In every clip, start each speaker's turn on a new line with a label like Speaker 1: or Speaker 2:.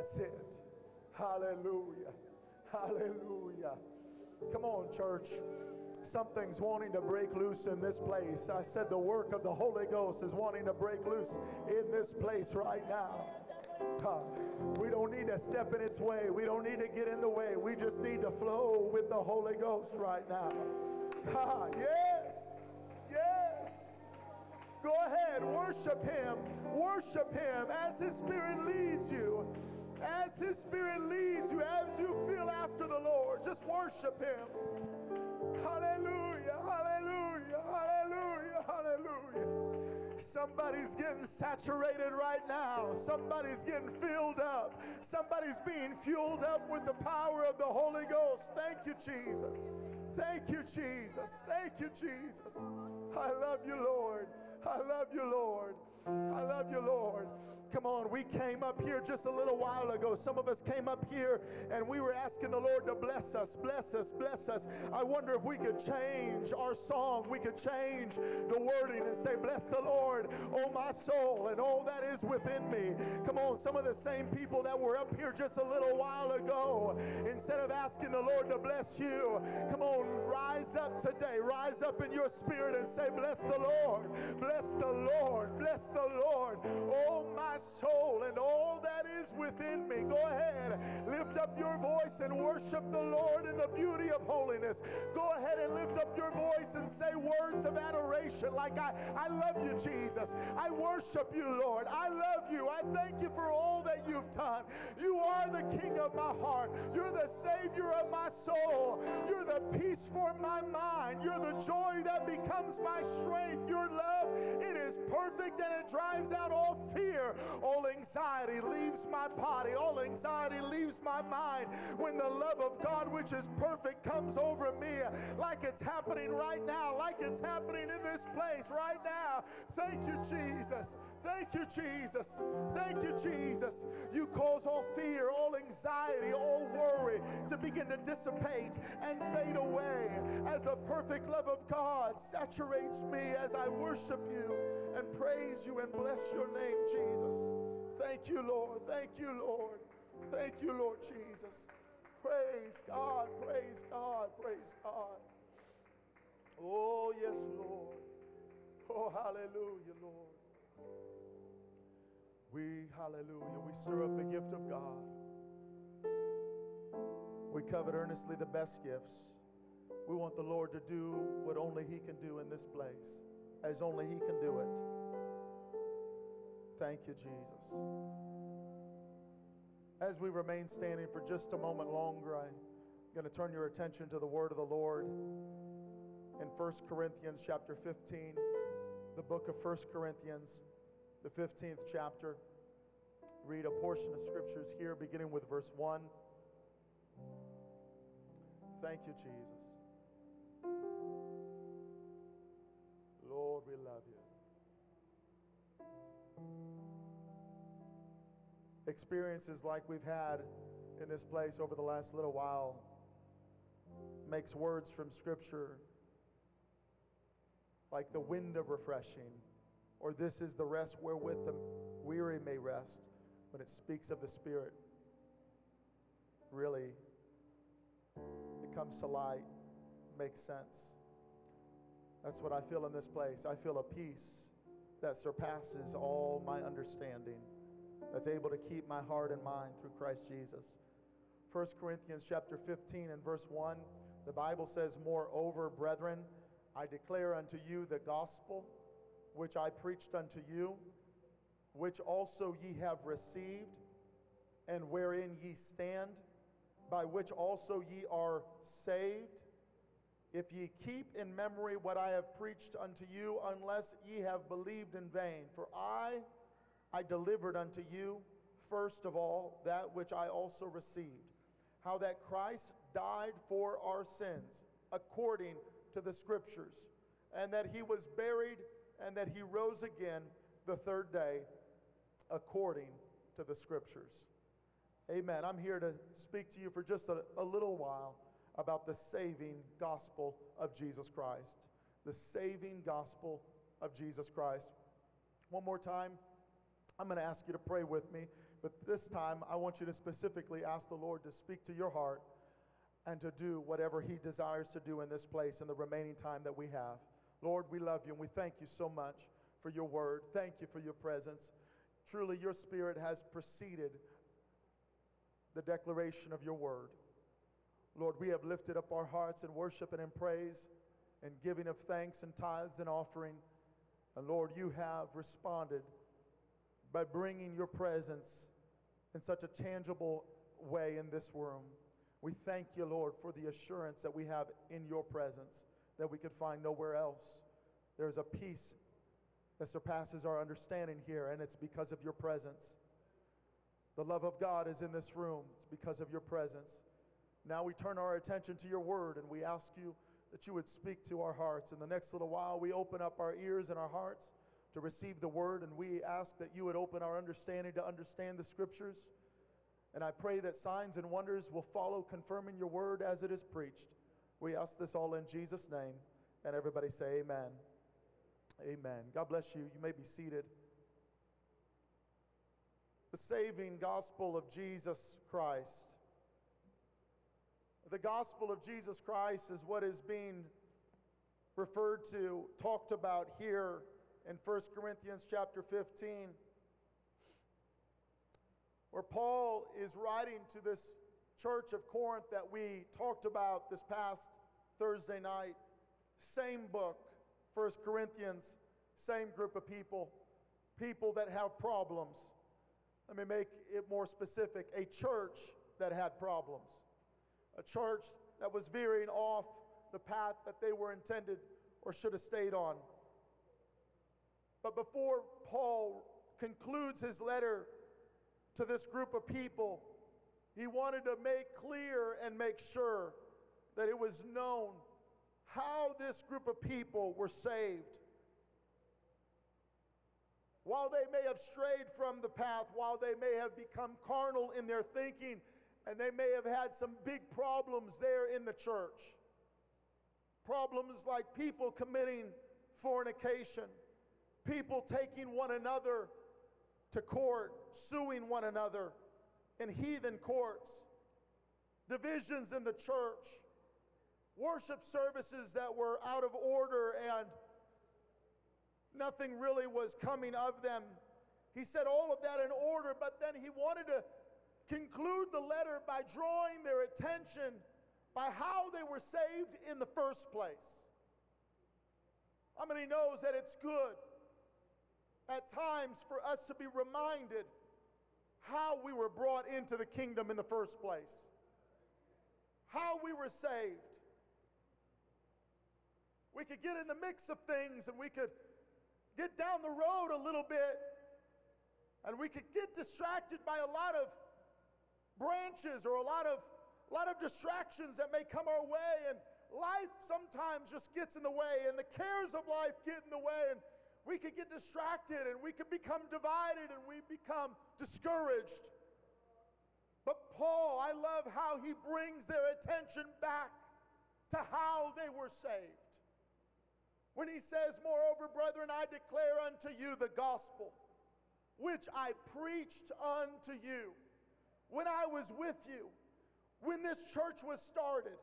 Speaker 1: That's it. Hallelujah. Hallelujah. Come on, church. Something's wanting to break loose in this place. I said the work of the Holy Ghost is wanting to break loose in this place right now. We don't need to step in its way. We don't need to get in the way. We just need to flow with the Holy Ghost right now. yes, yes. Go ahead, worship Him. Worship Him as His Spirit leads you. As His Spirit leads you, as you feel after the Lord, just worship Him. Hallelujah, hallelujah, hallelujah, hallelujah. Somebody's getting saturated right now. Somebody's getting filled up. Somebody's being fueled up with the power of the Holy Ghost. Thank you, Jesus. Thank you, Jesus. Thank you, Jesus. I love you, Lord. I love you, Lord. I love you, Lord. Come on, we came up here just a little while ago. Some of us came up here and we were asking the Lord to bless us, bless us, bless us. I wonder if we could change our song. We could change the wording and say, Bless the Lord, oh my soul, and all that is within me. Come on, some of the same people that were up here just a little while ago, instead of asking the Lord to bless you, come on, rise up today. Rise up in your spirit and say, Bless the Lord, bless the Lord, bless the Lord, oh my soul and all that is within me. Go ahead, lift up your voice and worship the Lord in the beauty of holiness. Go ahead and lift up your voice and say words of adoration like I, I love you, Jesus. I worship you, Lord. I love you. I thank you for all that you've done. You are the King of my heart. You're the Savior of my soul. You're the peace for my mind. You're the joy that becomes my strength. Your love, it is perfect and it drives out all fear. All anxiety leaves my body. All anxiety leaves my mind when the love of God, which is perfect, comes over me like it's happening right now, like it's happening in this place right now. Thank you, Jesus. Thank you, Jesus. Thank you, Jesus. You cause all fear, all anxiety, all worry to begin to dissipate and fade away as the perfect love of God saturates me as I worship you and praise you and bless your name, Jesus. Thank you, Lord. Thank you, Lord. Thank you, Lord Jesus. Praise God, praise God, praise God. Oh, yes, Lord. Oh, hallelujah, Lord. We, hallelujah, we stir up the gift of God. We covet earnestly the best gifts. We want the Lord to do what only He can do in this place, as only He can do it. Thank you, Jesus. As we remain standing for just a moment longer, I'm going to turn your attention to the word of the Lord in 1 Corinthians chapter 15, the book of 1 Corinthians, the 15th chapter. Read a portion of scriptures here, beginning with verse 1. Thank you, Jesus. Lord, we love you. Experiences like we've had in this place over the last little while makes words from Scripture like the wind of refreshing, or this is the rest wherewith the weary may rest when it speaks of the Spirit. Really, it comes to light, makes sense. That's what I feel in this place. I feel a peace that surpasses all my understanding, that's able to keep my heart and mind through Christ Jesus. 1 Corinthians chapter 15 and verse 1, the Bible says, Moreover, brethren, I declare unto you the gospel which I preached unto you, which also ye have received, and wherein ye stand, by which also ye are saved if ye keep in memory what I have preached unto you, unless ye have believed in vain. For I, I delivered unto you, first of all, that which I also received, how that Christ died for our sins, according to the Scriptures, and that he was buried, and that he rose again the third day, according to the Scriptures. Amen. I'm here to speak to you for just a, a little while about the saving gospel of Jesus Christ. The saving gospel of Jesus Christ. One more time, I'm going to ask you to pray with me But this time, I want you to specifically ask the Lord to speak to your heart and to do whatever He desires to do in this place in the remaining time that we have. Lord, we love you and we thank you so much for your word. Thank you for your presence. Truly, your spirit has preceded the declaration of your word. Lord, we have lifted up our hearts in worship and in praise and giving of thanks and tithes and offering. And Lord, you have responded by bringing your presence in such a tangible way in this room. We thank you, Lord, for the assurance that we have in your presence that we could find nowhere else. There's a peace that surpasses our understanding here, and it's because of your presence. The love of God is in this room, it's because of your presence. Now we turn our attention to your word and we ask you that you would speak to our hearts. In the next little while, we open up our ears and our hearts to receive the word, and we ask that you would open our understanding to understand the scriptures. And I pray that signs and wonders will follow, confirming your word as it is preached. We ask this all in Jesus' name. And everybody say, Amen. Amen. God bless you. You may be seated. The saving gospel of Jesus Christ. The gospel of Jesus Christ is what is being referred to, talked about here in 1 Corinthians chapter 15, where Paul is writing to this church of Corinth that we talked about this past Thursday night. Same book, 1 Corinthians, same group of people, people that have problems. Let me make it more specific a church that had problems, a church that was veering off the path that they were intended or should have stayed on. But before Paul concludes his letter to this group of people, he wanted to make clear and make sure that it was known how this group of people were saved. While they may have strayed from the path, while they may have become carnal in their thinking, and they may have had some big problems there in the church. Problems like people committing fornication, people taking one another to court, suing one another in heathen courts, divisions in the church, worship services that were out of order and nothing really was coming of them. He said all of that in order, but then he wanted to conclude the letter by drawing their attention by how they were saved in the first place. How many knows that it's good at times for us to be reminded how we were brought into the kingdom in the first place, how we were saved. We could get in the mix of things and we could get down the road a little bit and we could get distracted by a lot of branches or a lot of a lot of distractions that may come our way. And life sometimes just gets in the way and the cares of life get in the way. And we could get distracted and we could become divided and we become discouraged. But Paul, I love how he brings their attention back to how they were saved. When he says, Moreover, brethren, I declare unto you the gospel, which I preached unto you when I was with you, when this church was started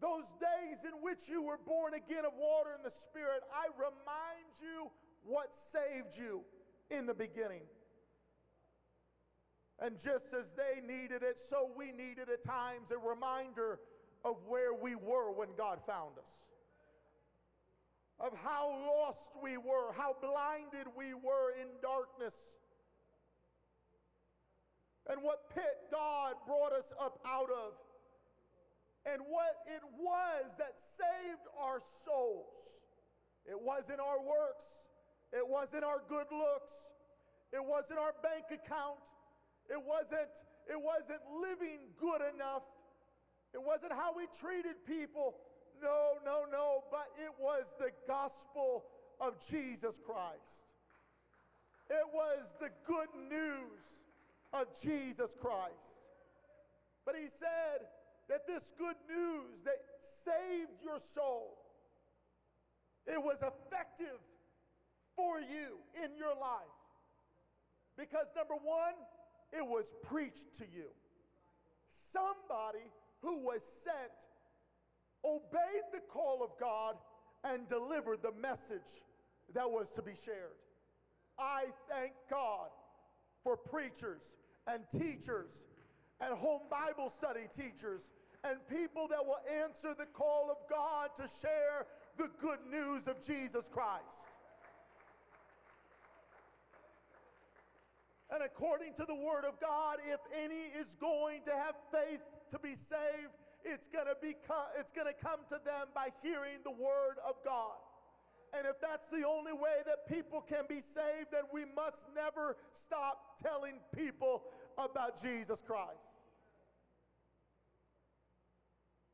Speaker 1: those days in which you were born again of water and the Spirit, I remind you what saved you in the beginning. And just as they needed it, so we needed at times a reminder of where we were when God found us, of how lost we were, how blinded we were in darkness, and what pit God brought us up out of and what it was that saved our souls. It wasn't our works, it wasn't our good looks, it wasn't our bank account, it wasn't, it wasn't living good enough, it wasn't how we treated people. No, no, no, but it was the gospel of Jesus Christ. It was the good news of Jesus Christ. But he said, that this good news that saved your soul, it was effective for you in your life. Because number one, it was preached to you. Somebody who was sent obeyed the call of God and delivered the message that was to be shared. I thank God for preachers and teachers and home Bible study teachers and people that will answer the call of God to share the good news of Jesus Christ. And according to the Word of God, if any is going to have faith to be saved, it's going to be it's going to come to them by hearing the Word of God. And if that's the only way that people can be saved, then we must never stop telling people about Jesus Christ.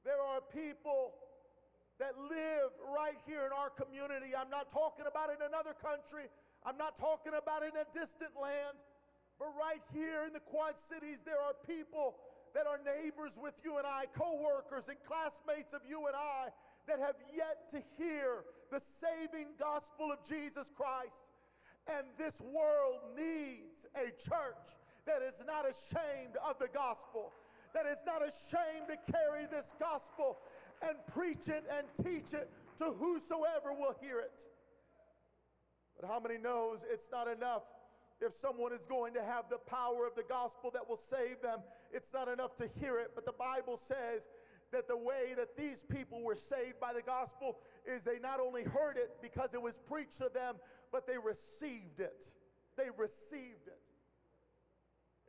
Speaker 1: There are people that live right here in our community. I'm not talking about in another country. I'm not talking about in a distant land. But right here in the Quad Cities, there are people that are neighbors with you and I, co workers and classmates of you and I, that have yet to hear the saving gospel of Jesus Christ. And this world needs a church that is not ashamed of the gospel, that is not ashamed to carry this gospel and preach it and teach it to whosoever will hear it. But how many knows it's not enough if someone is going to have the power of the gospel that will save them, it's not enough to hear it, but the Bible says that the way that these people were saved by the gospel is they not only heard it because it was preached to them, but they received it. They received.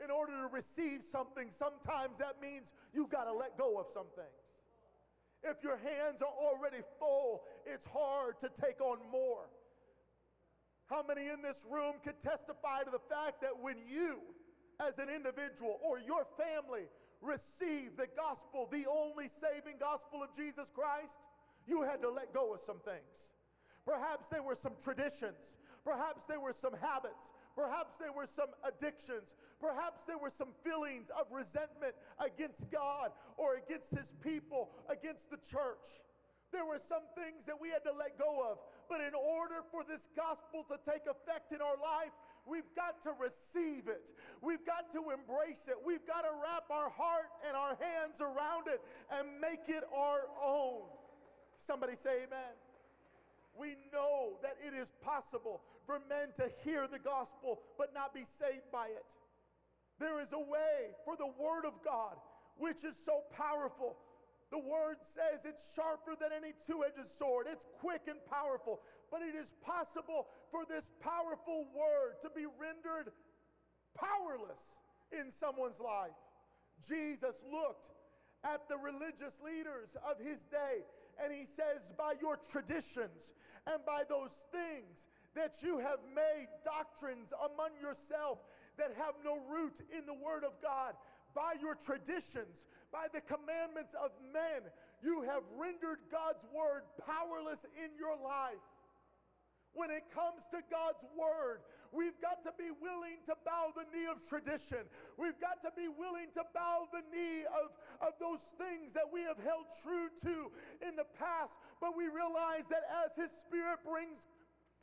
Speaker 1: In order to receive something, sometimes that means you've got to let go of some things. If your hands are already full, it's hard to take on more. How many in this room could testify to the fact that when you, as an individual or your family, receive the gospel, the only saving gospel of Jesus Christ, you had to let go of some things. Perhaps there were some traditions. Perhaps there were some habits. Perhaps there were some addictions. Perhaps there were some feelings of resentment against God or against His people, against the church. There were some things that we had to let go of. But in order for this gospel to take effect in our life, we've got to receive it. We've got to embrace it. We've got to wrap our heart and our hands around it and make it our own. Somebody say amen. We know that it is possible for men to hear the gospel but not be saved by it. There is a way for the word of God, which is so powerful. The word says it's sharper than any two edged sword, it's quick and powerful. But it is possible for this powerful word to be rendered powerless in someone's life. Jesus looked at the religious leaders of his day and he says, By your traditions and by those things that you have made doctrines among yourself that have no root in the Word of God, by your traditions, by the commandments of men, you have rendered God's Word powerless in your life. When it comes to God's word, we've got to be willing to bow the knee of tradition. We've got to be willing to bow the knee of, of those things that we have held true to in the past. But we realize that as His Spirit brings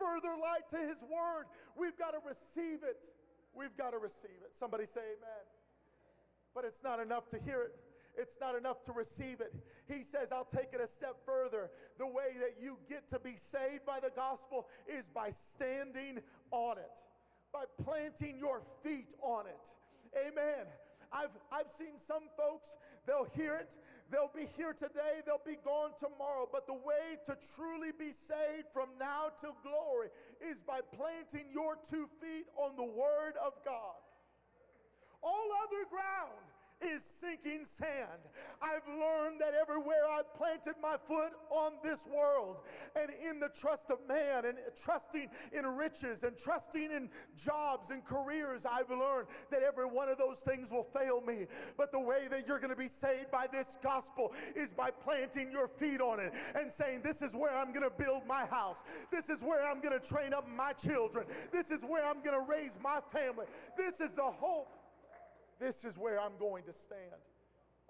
Speaker 1: further light to His word, we've got to receive it. We've got to receive it. Somebody say amen. But it's not enough to hear it. It's not enough to receive it. He says, I'll take it a step further. The way that you get to be saved by the gospel is by standing on it, by planting your feet on it. Amen. I've, I've seen some folks, they'll hear it, they'll be here today, they'll be gone tomorrow. But the way to truly be saved from now till glory is by planting your two feet on the Word of God. All other ground is sinking sand. I've learned that everywhere I've planted my foot on this world and in the trust of man and trusting in riches and trusting in jobs and careers, I've learned that every one of those things will fail me. But the way that you're going to be saved by this gospel is by planting your feet on it and saying, This is where I'm going to build my house. This is where I'm going to train up my children. This is where I'm going to raise my family. This is the hope this is where I'm going to stand.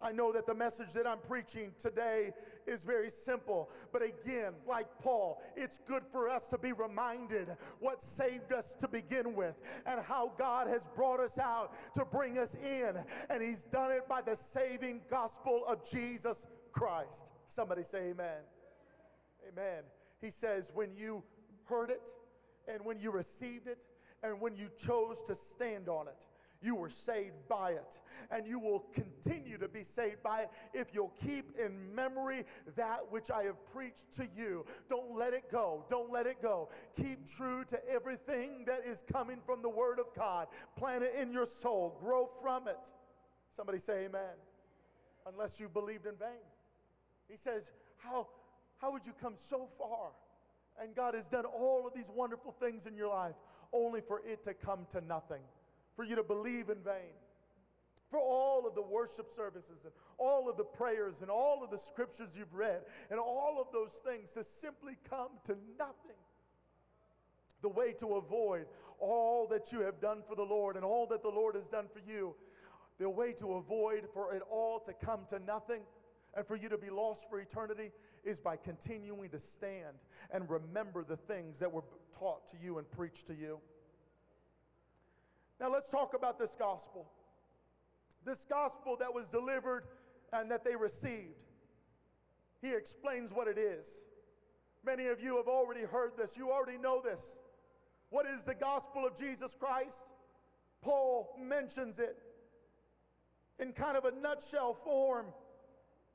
Speaker 1: I know that the message that I'm preaching today is very simple, but again, like Paul, it's good for us to be reminded what saved us to begin with and how God has brought us out to bring us in, and He's done it by the saving gospel of Jesus Christ. Somebody say, Amen. Amen. He says, when you heard it, and when you received it, and when you chose to stand on it, you were saved by it. And you will continue to be saved by it if you'll keep in memory that which I have preached to you. Don't let it go. Don't let it go. Keep true to everything that is coming from the Word of God. Plant it in your soul. Grow from it. Somebody say amen. Unless you believed in vain. He says, How, how would you come so far? And God has done all of these wonderful things in your life only for it to come to nothing for you to believe in vain. For all of the worship services and all of the prayers and all of the scriptures you've read and all of those things to simply come to nothing. The way to avoid all that you have done for the Lord and all that the Lord has done for you, the way to avoid for it all to come to nothing and for you to be lost for eternity is by continuing to stand and remember the things that were taught to you and preached to you. Now let's talk about this gospel. This gospel that was delivered and that they received. He explains what it is. Many of you have already heard this, you already know this. What is the gospel of Jesus Christ? Paul mentions it in kind of a nutshell form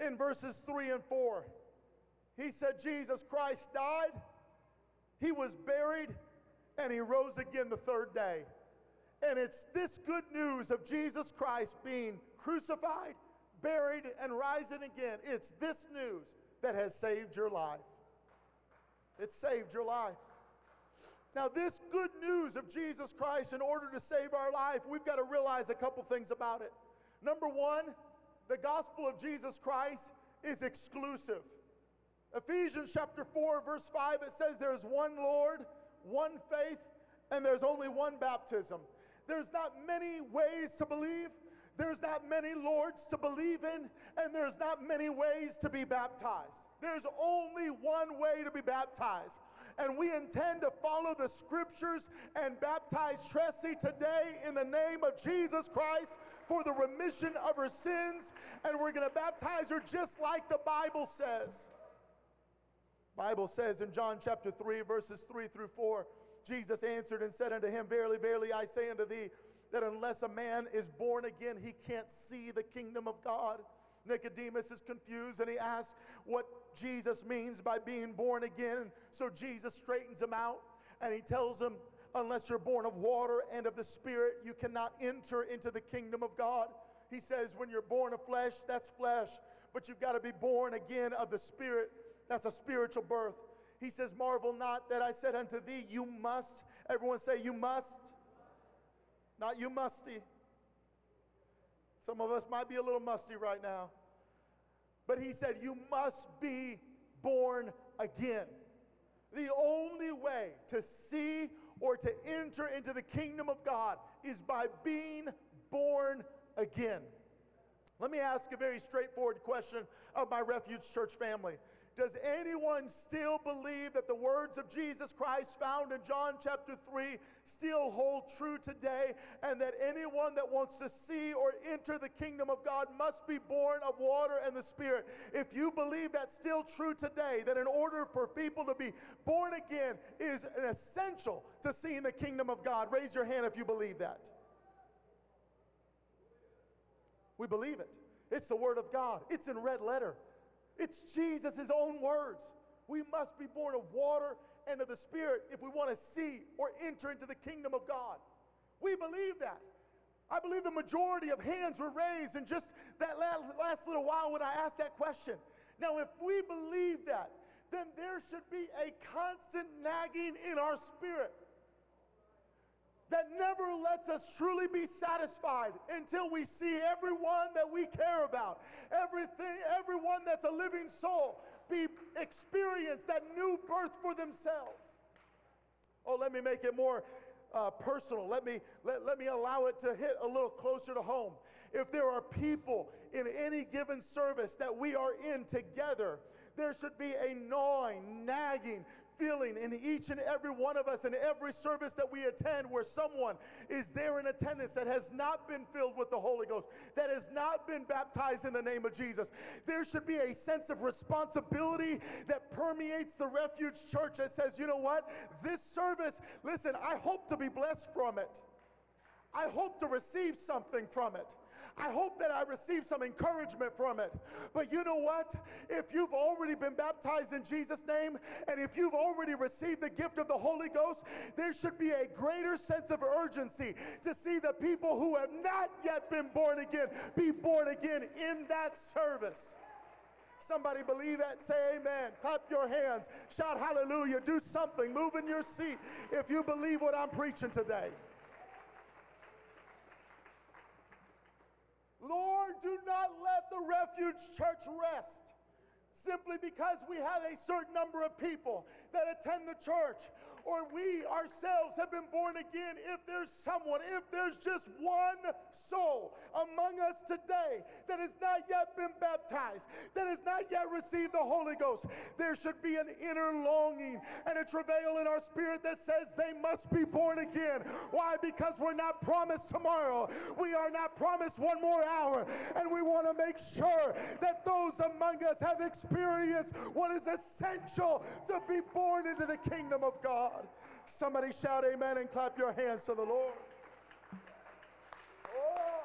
Speaker 1: in verses 3 and 4. He said, Jesus Christ died, he was buried, and he rose again the third day. And it's this good news of Jesus Christ being crucified, buried, and rising again. It's this news that has saved your life. It saved your life. Now, this good news of Jesus Christ, in order to save our life, we've got to realize a couple things about it. Number one, the gospel of Jesus Christ is exclusive. Ephesians chapter 4, verse 5, it says there's one Lord, one faith, and there's only one baptism. There's not many ways to believe. There's not many lords to believe in, and there's not many ways to be baptized. There's only one way to be baptized. And we intend to follow the scriptures and baptize Tressie today in the name of Jesus Christ for the remission of her sins. And we're going to baptize her just like the Bible says. Bible says in John chapter 3, verses 3 through 4. Jesus answered and said unto him, Verily, verily, I say unto thee, that unless a man is born again, he can't see the kingdom of God. Nicodemus is confused and he asks what Jesus means by being born again. So Jesus straightens him out and he tells him, Unless you're born of water and of the Spirit, you cannot enter into the kingdom of God. He says, When you're born of flesh, that's flesh, but you've got to be born again of the Spirit. That's a spiritual birth. He says, Marvel not that I said unto thee, You must. Everyone say, You must. Not you musty. Some of us might be a little musty right now. But he said, You must be born again. The only way to see or to enter into the kingdom of God is by being born again. Let me ask a very straightforward question of my refuge church family. Does anyone still believe that the words of Jesus Christ found in John chapter 3 still hold true today and that anyone that wants to see or enter the kingdom of God must be born of water and the Spirit? If you believe that's still true today, that in order for people to be born again is an essential to seeing the kingdom of God, raise your hand if you believe that. We believe it. It's the Word of God, it's in red letter. It's Jesus' own words. We must be born of water and of the Spirit if we want to see or enter into the kingdom of God. We believe that. I believe the majority of hands were raised in just that last little while when I asked that question. Now, if we believe that, then there should be a constant nagging in our spirit that never lets us truly be satisfied until we see everyone that we care about, everything, everyone that's a living soul, be experience that new birth for themselves. Oh, let me make it more uh, personal. Let me, let, let me allow it to hit a little closer to home. If there are people in any given service that we are in together, there should be a gnawing, nagging, feeling in each and every one of us in every service that we attend where someone is there in attendance that has not been filled with the Holy Ghost, that has not been baptized in the name of Jesus. There should be a sense of responsibility that permeates the refuge church that says, you know what? This service, listen, I hope to be blessed from it. I hope to receive something from it. I hope that I receive some encouragement from it. But you know what? If you've already been baptized in Jesus' name, and if you've already received the gift of the Holy Ghost, there should be a greater sense of urgency to see the people who have not yet been born again be born again in that service. Somebody believe that? Say amen. Clap your hands. Shout hallelujah. Do something. Move in your seat if you believe what I'm preaching today. Lord, do not let the refuge church rest simply because we have a certain number of people that attend the church or we ourselves have been born again, if there's someone, if there's just one soul among us today that has not yet been baptized, that has not yet received the Holy Ghost, there should be an inner longing and a travail in our spirit that says they must be born again. Why? Because we're not promised tomorrow. We are not promised one more hour. And we want to make sure that those among us have experienced what is essential to be born into the kingdom of God. Somebody shout amen and clap your hands to the Lord. Oh,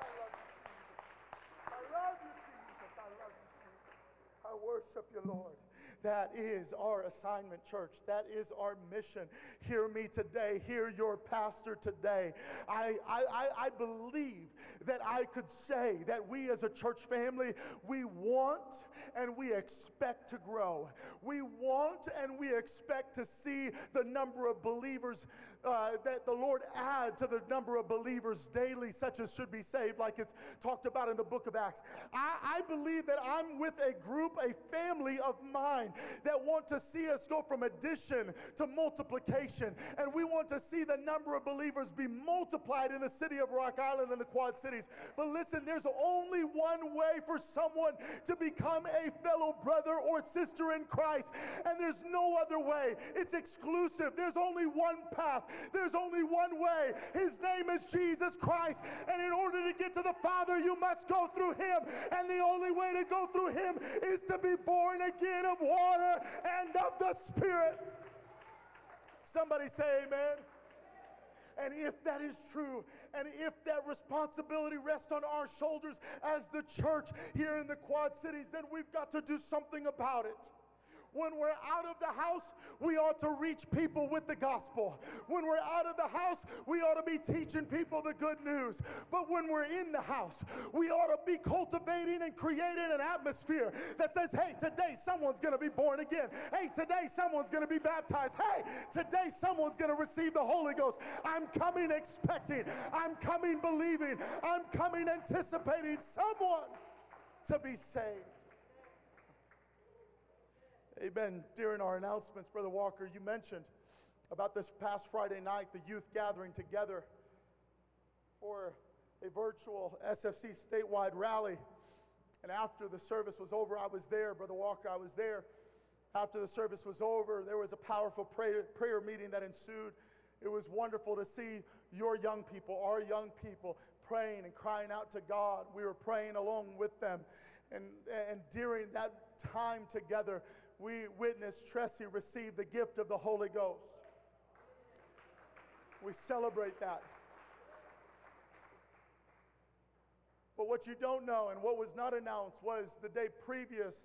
Speaker 1: I love you, Jesus. I love you, Jesus. I worship you, Lord. That is our assignment, church. That is our mission. Hear me today. Hear your pastor today. I, I, I believe that I could say that we as a church family, we want and we expect to grow. We want and we expect to see the number of believers uh, that the Lord add to the number of believers daily, such as should be saved, like it's talked about in the book of Acts. I, I believe that I'm with a group, a family of mine that want to see us go from addition to multiplication. And we want to see the number of believers be multiplied in the city of Rock Island and the Quad Cities. But listen, there's only one way for someone to become a fellow brother or sister in Christ, and there's no other way. It's exclusive. There's only one path. There's only one way. His name is Jesus Christ. And in order to get to the Father, you must go through him. And the only way to go through him is to be born again of water and of the Spirit. Somebody say amen. And if that is true, and if that responsibility rests on our shoulders as the church here in the Quad Cities, then we've got to do something about it. When we're out of the house, we ought to reach people with the gospel. When we're out of the house, we ought to be teaching people the good news. But when we're in the house, we ought to be cultivating and creating an atmosphere that says, hey, today someone's going to be born again. Hey, today someone's going to be baptized. Hey, today someone's going to receive the Holy Ghost. I'm coming expecting. I'm coming believing. I'm coming anticipating someone to be saved. Amen. During our announcements, Brother Walker, you mentioned about this past Friday night, the youth gathering together for a virtual SFC statewide rally. And after the service was over, I was there, Brother Walker, I was there. After the service was over, there was a powerful prayer, prayer meeting that ensued. It was wonderful to see your young people, our young people, praying and crying out to God. We were praying along with them. And, and during that time together, we witnessed Tressie receive the gift of the Holy Ghost. We celebrate that. But what you don't know and what was not announced was the day previous,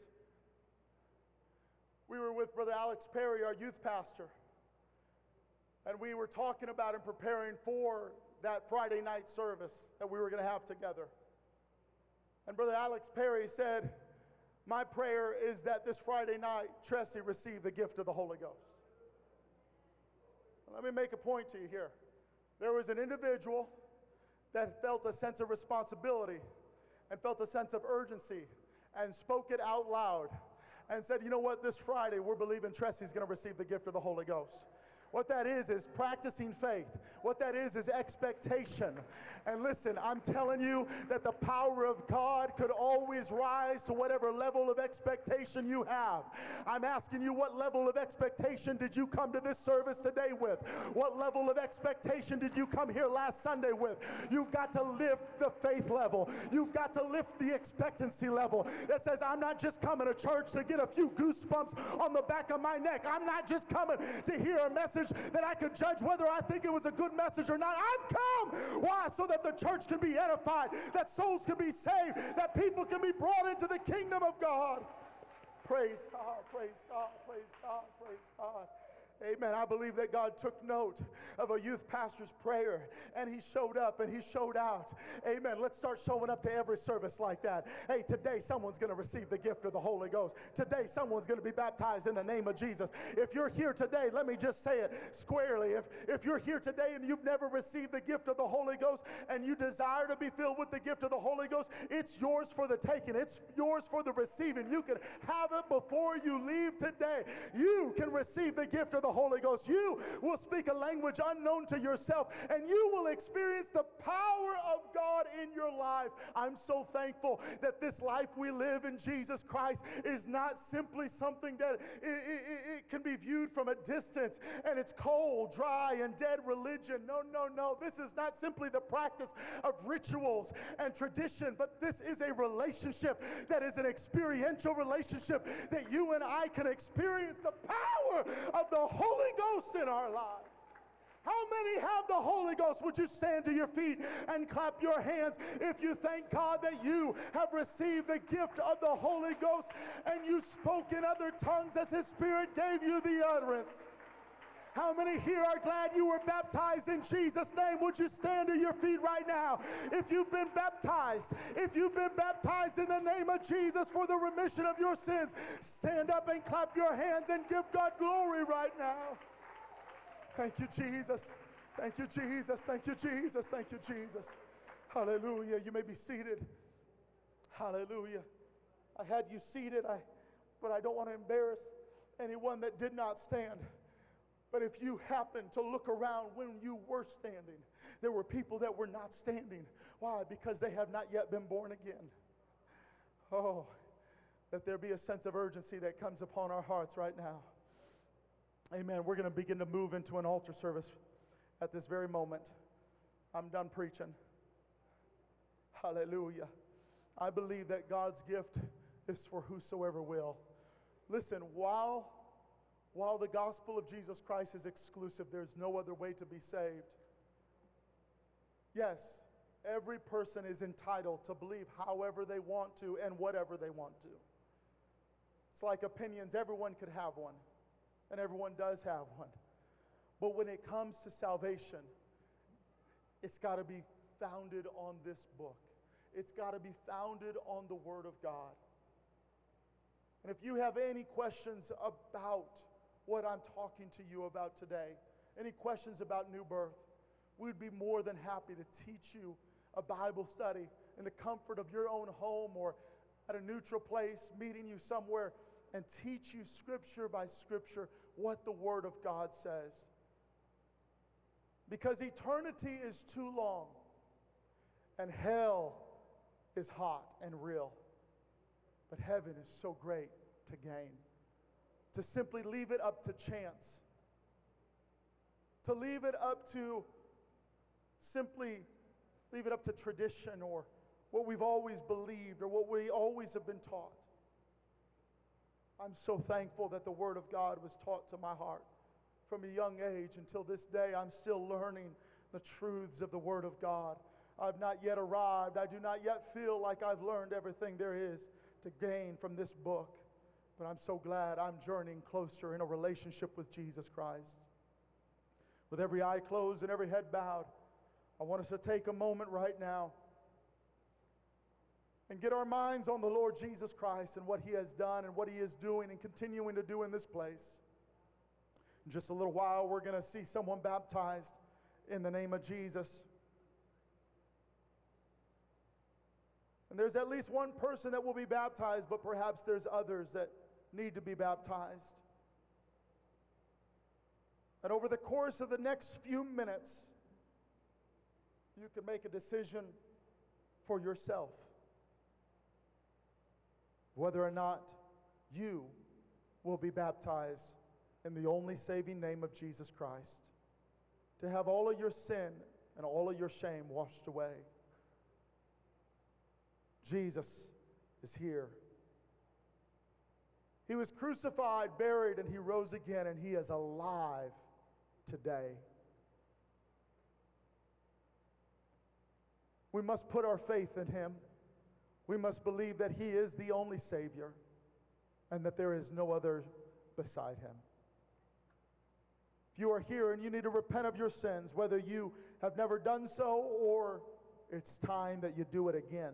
Speaker 1: we were with Brother Alex Perry, our youth pastor, and we were talking about and preparing for that Friday night service that we were going to have together. And Brother Alex Perry said, my prayer is that this Friday night, Tressie receive the gift of the Holy Ghost. Let me make a point to you here. There was an individual that felt a sense of responsibility and felt a sense of urgency and spoke it out loud and said, You know what, this Friday we're believing Tressie's gonna receive the gift of the Holy Ghost. What that is, is practicing faith. What that is, is expectation. And listen, I'm telling you that the power of God could always rise to whatever level of expectation you have. I'm asking you, what level of expectation did you come to this service today with? What level of expectation did you come here last Sunday with? You've got to lift the faith level. You've got to lift the expectancy level that says, I'm not just coming to church to get a few goosebumps on the back of my neck. I'm not just coming to hear a message that I could judge whether I think it was a good message or not. I've come. Why? So that the church can be edified, that souls can be saved, that people can be brought into the kingdom of God. Praise God, praise God, praise God, praise God. Amen. I believe that God took note of a youth pastor's prayer and he showed up and he showed out. Amen. Let's start showing up to every service like that. Hey, today someone's going to receive the gift of the Holy Ghost. Today someone's going to be baptized in the name of Jesus. If you're here today, let me just say it squarely. If, if you're here today and you've never received the gift of the Holy Ghost and you desire to be filled with the gift of the Holy Ghost, it's yours for the taking, it's yours for the receiving. You can have it before you leave today. You can receive the gift of the Holy Ghost. You will speak a language unknown to yourself, and you will experience the power of God in your life. I'm so thankful that this life we live in Jesus Christ is not simply something that it, it, it can be viewed from a distance and it's cold, dry, and dead religion. No, no, no. This is not simply the practice of rituals and tradition, but this is a relationship that is an experiential relationship that you and I can experience the power of the Holy Ghost in our lives. How many have the Holy Ghost? Would you stand to your feet and clap your hands if you thank God that you have received the gift of the Holy Ghost and you spoke in other tongues as His Spirit gave you the utterance? How many here are glad you were baptized in Jesus' name? Would you stand to your feet right now? If you've been baptized, if you've been baptized in the name of Jesus for the remission of your sins, stand up and clap your hands and give God glory right now. Thank you, Jesus. Thank you, Jesus. Thank you, Jesus. Thank you, Jesus. Hallelujah. You may be seated. Hallelujah. I had you seated, I, but I don't want to embarrass anyone that did not stand. But if you happen to look around when you were standing, there were people that were not standing. Why? Because they have not yet been born again. Oh, let there be a sense of urgency that comes upon our hearts right now. Amen. We're going to begin to move into an altar service at this very moment. I'm done preaching. Hallelujah. I believe that God's gift is for whosoever will. Listen, while while the gospel of Jesus Christ is exclusive, there's no other way to be saved. Yes, every person is entitled to believe however they want to and whatever they want to. It's like opinions, everyone could have one, and everyone does have one. But when it comes to salvation, it's got to be founded on this book. It's got to be founded on the Word of God. And if you have any questions about what I'm talking to you about today, any questions about new birth, we'd be more than happy to teach you a Bible study in the comfort of your own home or at a neutral place, meeting you somewhere, and teach you scripture by scripture what the Word of God says. Because eternity is too long, and hell is hot and real, but heaven is so great to gain to simply leave it up to chance, to leave it up to simply leave it up to tradition or what we've always believed or what we always have been taught. I'm so thankful that the Word of God was taught to my heart from a young age until this day. I'm still learning the truths of the Word of God. I've not yet arrived. I do not yet feel like I've learned everything there is to gain from this book. But I'm so glad I'm journeying closer in a relationship with Jesus Christ. With every eye closed and every head bowed, I want us to take a moment right now and get our minds on the Lord Jesus Christ and what He has done and what He is doing and continuing to do in this place. In just a little while, we're going to see someone baptized in the name of Jesus. And there's at least one person that will be baptized, but perhaps there's others that need to be baptized. And over the course of the next few minutes, you can make a decision for yourself whether or not you will be baptized in the only saving name of Jesus Christ, to have all of your sin and all of your shame washed away. Jesus is here. He was crucified, buried, and he rose again, and he is alive today. We must put our faith in him. We must believe that he is the only Savior and that there is no other beside him. If you are here and you need to repent of your sins, whether you have never done so or it's time that you do it again,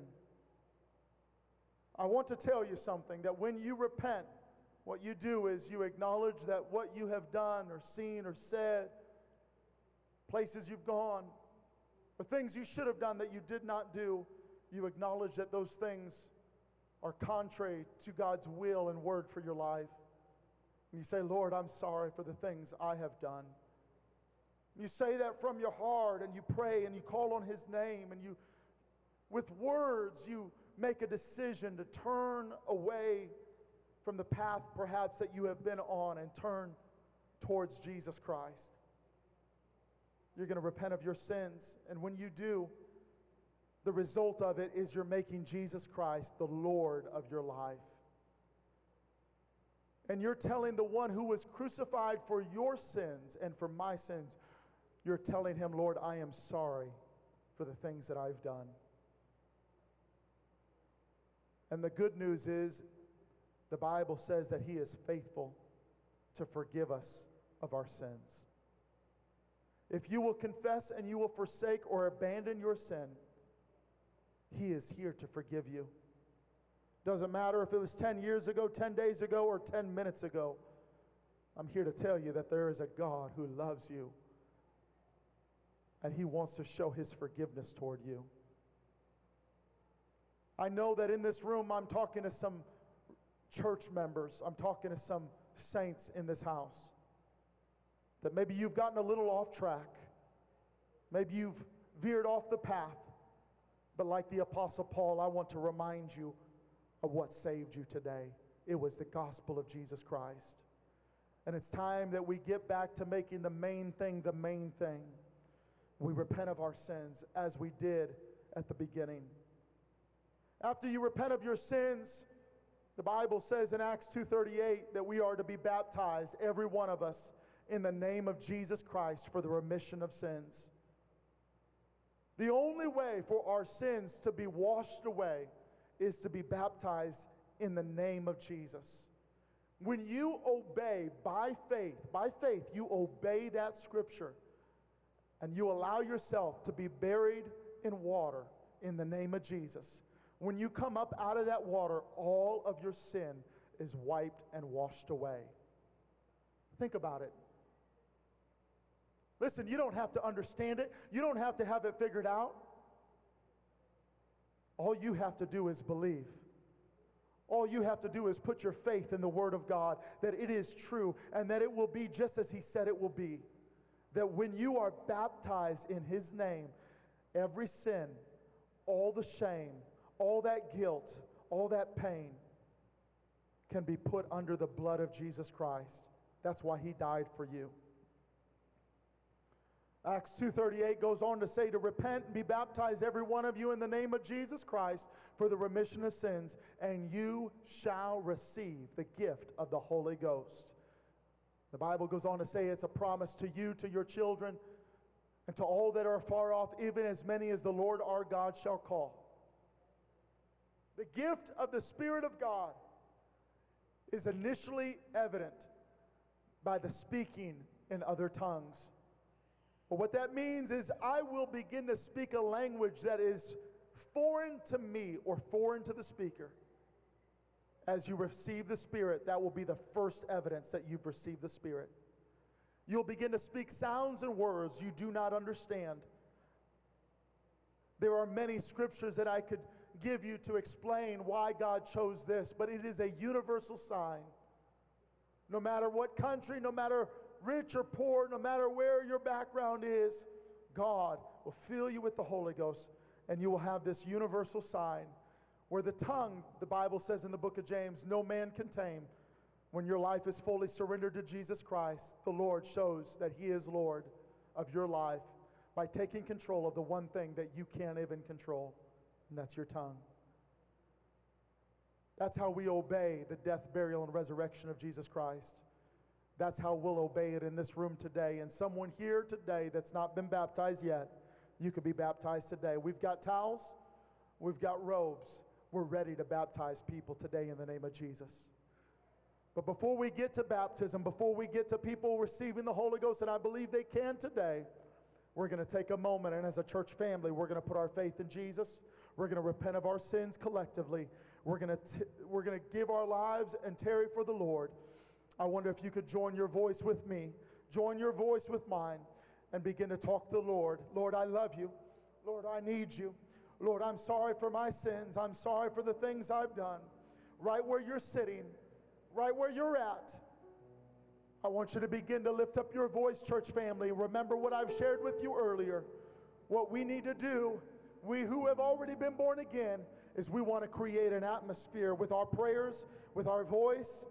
Speaker 1: I want to tell you something that when you repent, what you do is you acknowledge that what you have done or seen or said, places you've gone, or things you should have done that you did not do, you acknowledge that those things are contrary to God's will and word for your life. And you say, Lord, I'm sorry for the things I have done. You say that from your heart and you pray and you call on his name and you, with words, you make a decision to turn away from the path perhaps that you have been on and turn towards Jesus Christ. You're going to repent of your sins. And when you do, the result of it is you're making Jesus Christ the Lord of your life. And you're telling the one who was crucified for your sins and for my sins, you're telling him, Lord, I am sorry for the things that I've done. And the good news is, the Bible says that he is faithful to forgive us of our sins. If you will confess and you will forsake or abandon your sin, he is here to forgive you. Doesn't matter if it was 10 years ago, 10 days ago, or 10 minutes ago. I'm here to tell you that there is a God who loves you and he wants to show his forgiveness toward you. I know that in this room I'm talking to some church members, I'm talking to some saints in this house. That maybe you've gotten a little off track, maybe you've veered off the path. But like the Apostle Paul, I want to remind you of what saved you today. It was the gospel of Jesus Christ. And it's time that we get back to making the main thing the main thing. We repent of our sins as we did at the beginning. After you repent of your sins, the Bible says in Acts 2:38 that we are to be baptized every one of us in the name of Jesus Christ for the remission of sins. The only way for our sins to be washed away is to be baptized in the name of Jesus. When you obey by faith, by faith, you obey that scripture and you allow yourself to be buried in water in the name of Jesus. When you come up out of that water, all of your sin is wiped and washed away. Think about it. Listen, you don't have to understand it, you don't have to have it figured out. All you have to do is believe. All you have to do is put your faith in the Word of God that it is true and that it will be just as He said it will be. That when you are baptized in His name, every sin, all the shame, all that guilt, all that pain can be put under the blood of Jesus Christ. That's why He died for you. Acts 2:38 goes on to say to repent and be baptized every one of you in the name of Jesus Christ for the remission of sins and you shall receive the gift of the Holy Ghost. The Bible goes on to say it's a promise to you to your children and to all that are far off even as many as the Lord our God shall call. The gift of the Spirit of God is initially evident by the speaking in other tongues. What that means is I will begin to speak a language that is foreign to me or foreign to the speaker. As you receive the Spirit, that will be the first evidence that you've received the Spirit. You'll begin to speak sounds and words you do not understand. There are many scriptures that I could give you to explain why God chose this, but it is a universal sign. No matter what country, no matter rich or poor, no matter where your background is, God will fill you with the Holy Ghost and you will have this universal sign where the tongue, the Bible says in the book of James, no man can tame. When your life is fully surrendered to Jesus Christ, the Lord shows that He is Lord of your life by taking control of the one thing that you can't even control, and that's your tongue. That's how we obey the death, burial, and resurrection of Jesus Christ. That's how we'll obey it in this room today. And someone here today that's not been baptized yet, you could be baptized today. We've got towels, we've got robes. We're ready to baptize people today in the name of Jesus. But before we get to baptism, before we get to people receiving the Holy Ghost, and I believe they can today, we're going to take a moment and as a church family, we're going to put our faith in Jesus. We're going to repent of our sins collectively. We're going to, we're going to give our lives and tarry for the Lord. I wonder if you could join your voice with me, join your voice with mine, and begin to talk to the Lord. Lord, I love you. Lord, I need you. Lord, I'm sorry for my sins. I'm sorry for the things I've done. Right where you're sitting, right where you're at, I want you to begin to lift up your voice, church family. Remember what I've shared with you earlier. What we need to do, we who have already been born again, is we want to create an atmosphere with our prayers, with our voice,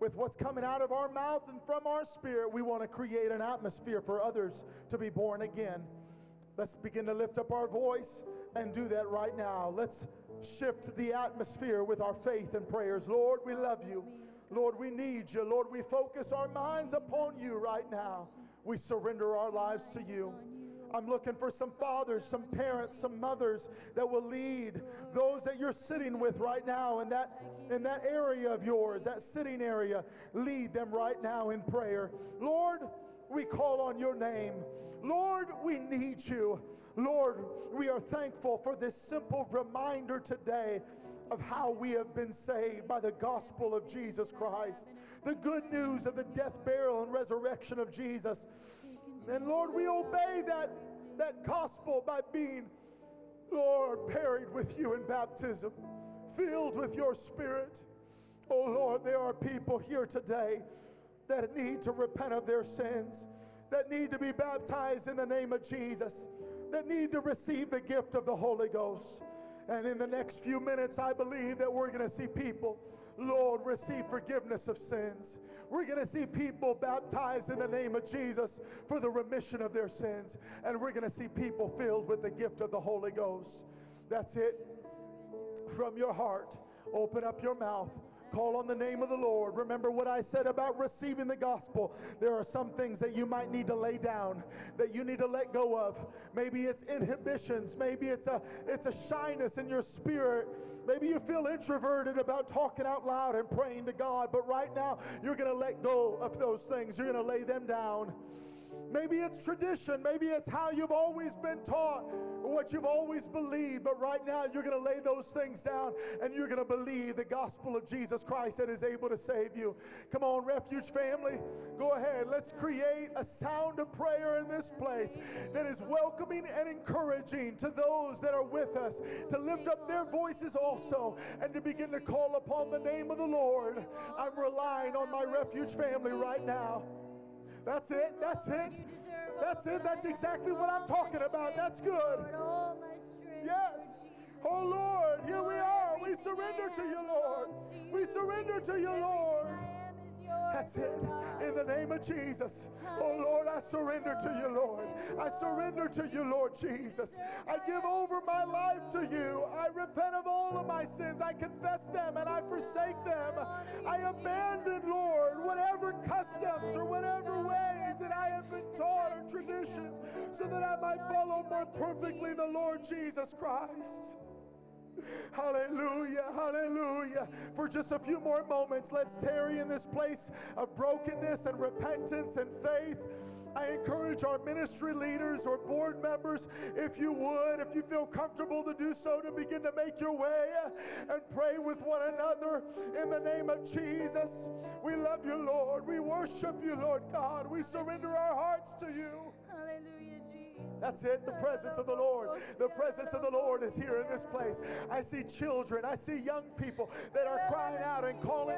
Speaker 1: with what's coming out of our mouth and from our spirit. We want to create an atmosphere for others to be born again. Let's begin to lift up our voice and do that right now. Let's shift the atmosphere with our faith and prayers. Lord, we love you. Lord, we need you. Lord, we focus our minds upon you right now. We surrender our lives to you. I'm looking for some fathers, some parents, some mothers that will lead those that you're sitting with right now in that in that area of yours, that sitting area. Lead them right now in prayer. Lord, we call on your name. Lord, we need you. Lord, we are thankful for this simple reminder today of how we have been saved by the gospel of Jesus Christ, the good news of the death, burial, and resurrection of Jesus. And Lord, we obey that, that gospel by being, Lord, buried with you in baptism, filled with your spirit. Oh Lord, there are people here today that need to repent of their sins, that need to be baptized in the name of Jesus that need to receive the gift of the Holy Ghost. And in the next few minutes, I believe that we're going to see people, Lord, receive forgiveness of sins. We're going to see people baptized in the name of Jesus for the remission of their sins. And we're going to see people filled with the gift of the Holy Ghost. That's it. From your heart, open up your mouth Call on the name of the Lord. Remember what I said about receiving the gospel. There are some things that you might need to lay down, that you need to let go of. Maybe it's inhibitions, maybe it's a it's a shyness in your spirit. Maybe you feel introverted about talking out loud and praying to God, but right now you're going to let go of those things. You're going to lay them down. Maybe it's tradition. Maybe it's how you've always been taught or what you've always believed. But right now, you're going to lay those things down and you're going to believe the gospel of Jesus Christ that is able to save you. Come on, refuge family. Go ahead. Let's create a sound of prayer in this place that is welcoming and encouraging to those that are with us to lift up their voices also and to begin to call upon the name of the Lord. I'm relying on my refuge family right now. That's it. That's it. That's it. That's exactly what I'm talking about. That's good. Yes. Oh Lord, here we are. We surrender to you, Lord. We surrender to you, Lord. That's it. In the name of Jesus. Oh Lord, I surrender to you, Lord. I surrender to you, Lord Jesus. I give over my life to you. I repent of all of my sins. I confess them and I forsake them. I abandon, Lord, whatever customs or whatever ways that I have been taught or traditions so that I might follow more perfectly the Lord Jesus Christ. Hallelujah, hallelujah. For just a few more moments, let's tarry in this place of brokenness and repentance and faith. I encourage our ministry leaders or board members, if you would, if you feel comfortable to do so, to begin to make your way and pray with one another in the name of Jesus. We love you, Lord. We worship you, Lord God. We surrender our hearts to you. That's it. The presence of the Lord. The presence of the Lord is here in this place. I see children. I see young people that are crying out and calling